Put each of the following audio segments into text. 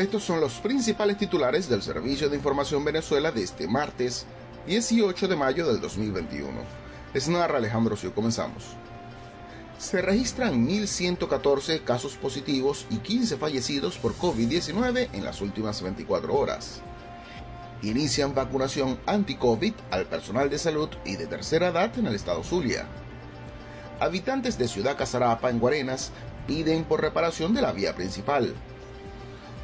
Estos son los principales titulares del Servicio de Información Venezuela de este martes 18 de mayo del 2021. Es narra Alejandro Sio. Comenzamos. Se registran 1.114 casos positivos y 15 fallecidos por COVID-19 en las últimas 24 horas. Inician vacunación anti-COVID al personal de salud y de tercera edad en el estado Zulia. Habitantes de Ciudad Casarapa, en Guarenas, piden por reparación de la vía principal.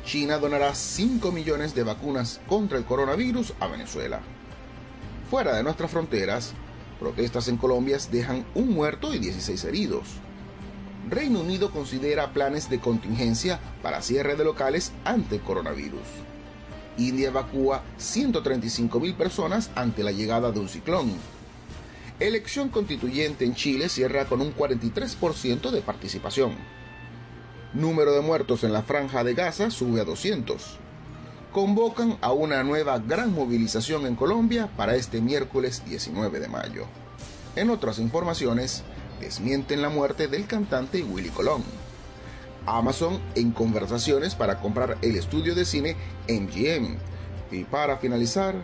China donará 5 millones de vacunas contra el coronavirus a Venezuela. Fuera de nuestras fronteras, protestas en Colombia dejan un muerto y 16 heridos. Reino Unido considera planes de contingencia para cierre de locales ante el coronavirus. India evacúa 135 mil personas ante la llegada de un ciclón. Elección constituyente en Chile cierra con un 43% de participación. Número de muertos en la franja de Gaza sube a 200. Convocan a una nueva gran movilización en Colombia para este miércoles 19 de mayo. En otras informaciones, desmienten la muerte del cantante Willy Colón. Amazon en conversaciones para comprar el estudio de cine MGM. Y para finalizar,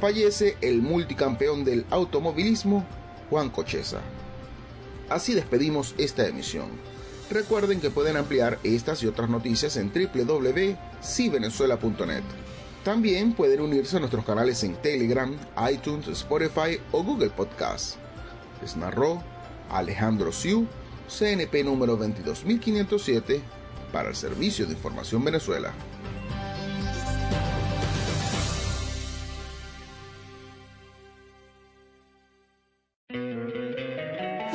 fallece el multicampeón del automovilismo, Juan Cocheza. Así despedimos esta emisión. Recuerden que pueden ampliar estas y otras noticias en www.civenezuela.net. También pueden unirse a nuestros canales en Telegram, iTunes, Spotify o Google Podcast. Les narró Alejandro Siu, CNP número 22507, para el Servicio de Información Venezuela.